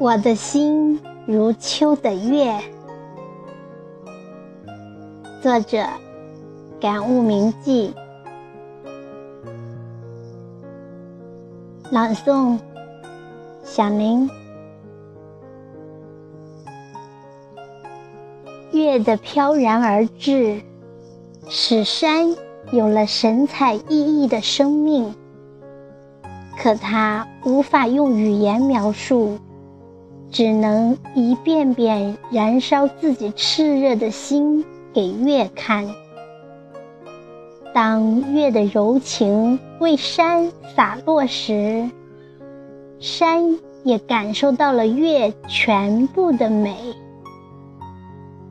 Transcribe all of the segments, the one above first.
我的心如秋的月。作者：感悟铭记。朗诵：小林。月的飘然而至，使山有了神采奕奕的生命。可它无法用语言描述。只能一遍遍燃烧自己炽热的心给月看。当月的柔情为山洒落时，山也感受到了月全部的美。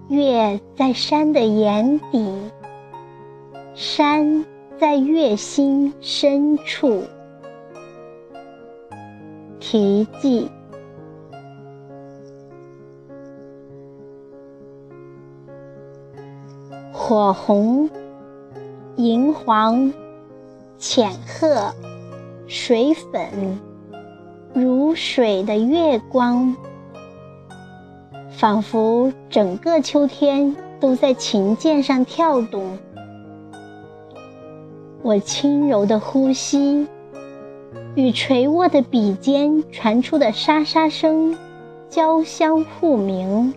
月在山的眼底，山在月心深处。题记。火红、银黄、浅褐、水粉，如水的月光，仿佛整个秋天都在琴键上跳动。我轻柔的呼吸与垂握的笔尖传出的沙沙声，交相互鸣。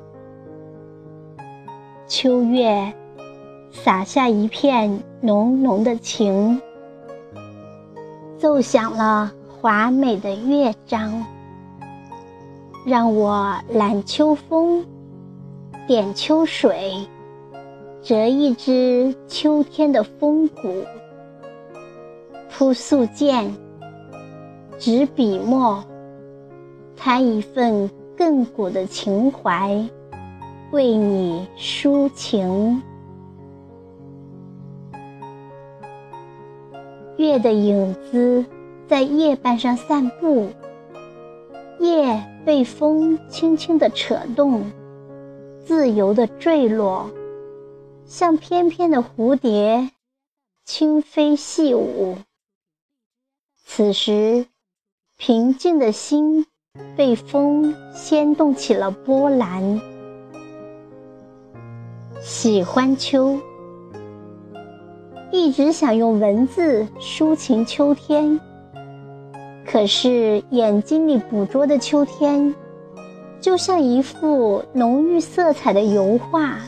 秋月。洒下一片浓浓的情，奏响了华美的乐章，让我揽秋风，点秋水，折一支秋天的风骨，铺素笺，执笔墨，弹一份亘古的情怀，为你抒情。月的影子在叶瓣上散步，叶被风轻轻地扯动，自由地坠落，像翩翩的蝴蝶，轻飞细舞。此时，平静的心被风掀动起了波澜。喜欢秋。一直想用文字抒情秋天，可是眼睛里捕捉的秋天，就像一幅浓郁色彩的油画，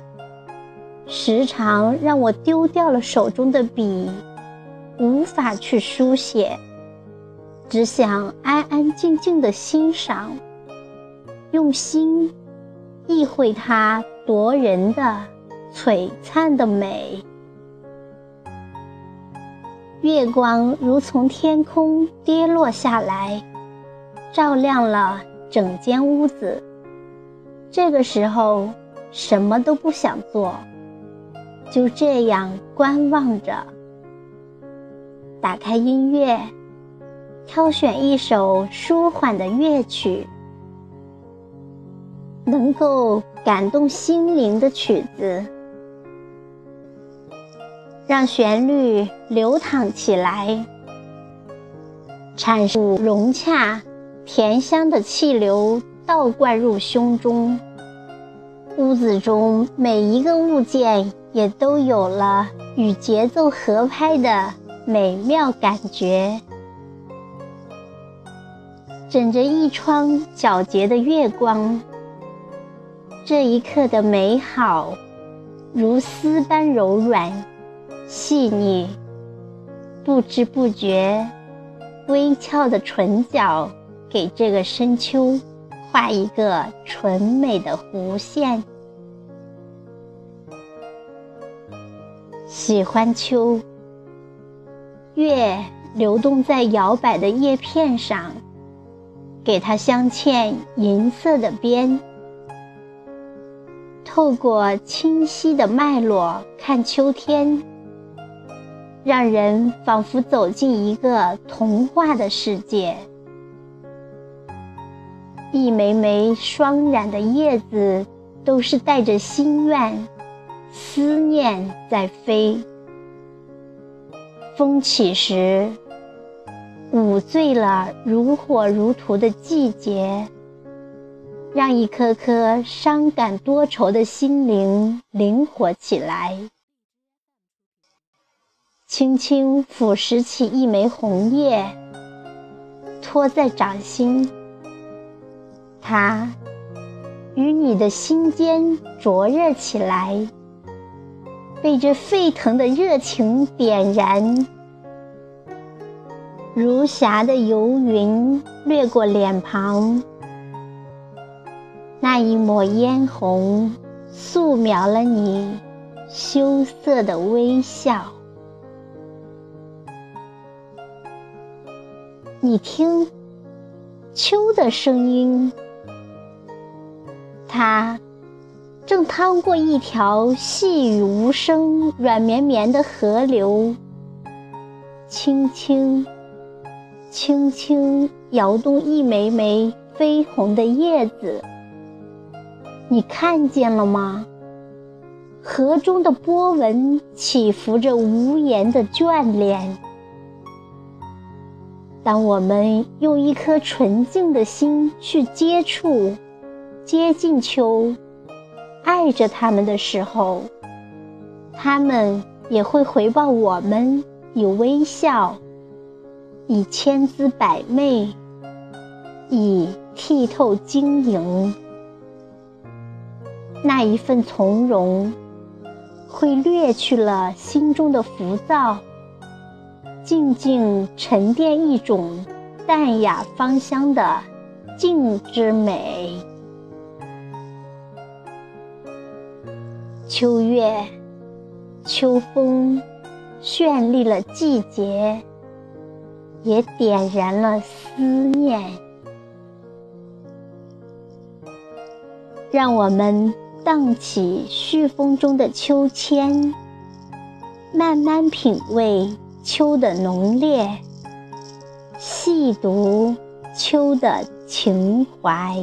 时常让我丢掉了手中的笔，无法去书写，只想安安静静的欣赏，用心意会它夺人的璀璨的美。月光如从天空跌落下来，照亮了整间屋子。这个时候，什么都不想做，就这样观望着。打开音乐，挑选一首舒缓的乐曲，能够感动心灵的曲子。让旋律流淌起来，阐述融洽、甜香的气流倒灌入胸中。屋子中每一个物件也都有了与节奏合拍的美妙感觉。枕着一窗皎洁的月光，这一刻的美好，如丝般柔软。细腻，不知不觉，微翘的唇角给这个深秋画一个纯美的弧线。喜欢秋，月流动在摇摆的叶片上，给它镶嵌银色的边。透过清晰的脉络看秋天。让人仿佛走进一个童话的世界。一枚枚双染的叶子，都是带着心愿、思念在飞。风起时，舞醉了如火如荼的季节，让一颗颗伤感多愁的心灵灵活起来。轻轻抚拾起一枚红叶，托在掌心，它与你的心间灼热起来，被这沸腾的热情点燃。如霞的游云掠过脸庞，那一抹嫣红素描了你羞涩的微笑。你听，秋的声音，它正趟过一条细雨无声、软绵绵的河流，轻轻、轻轻摇动一枚枚绯红的叶子。你看见了吗？河中的波纹起伏着无言的眷恋。当我们用一颗纯净的心去接触、接近秋，爱着他们的时候，他们也会回报我们以微笑，以千姿百媚，以剔透晶莹。那一份从容，会掠去了心中的浮躁。静静沉淀一种淡雅芳香的静之美。秋月，秋风，绚丽了季节，也点燃了思念。让我们荡起煦风中的秋千，慢慢品味。秋的浓烈，细读秋的情怀。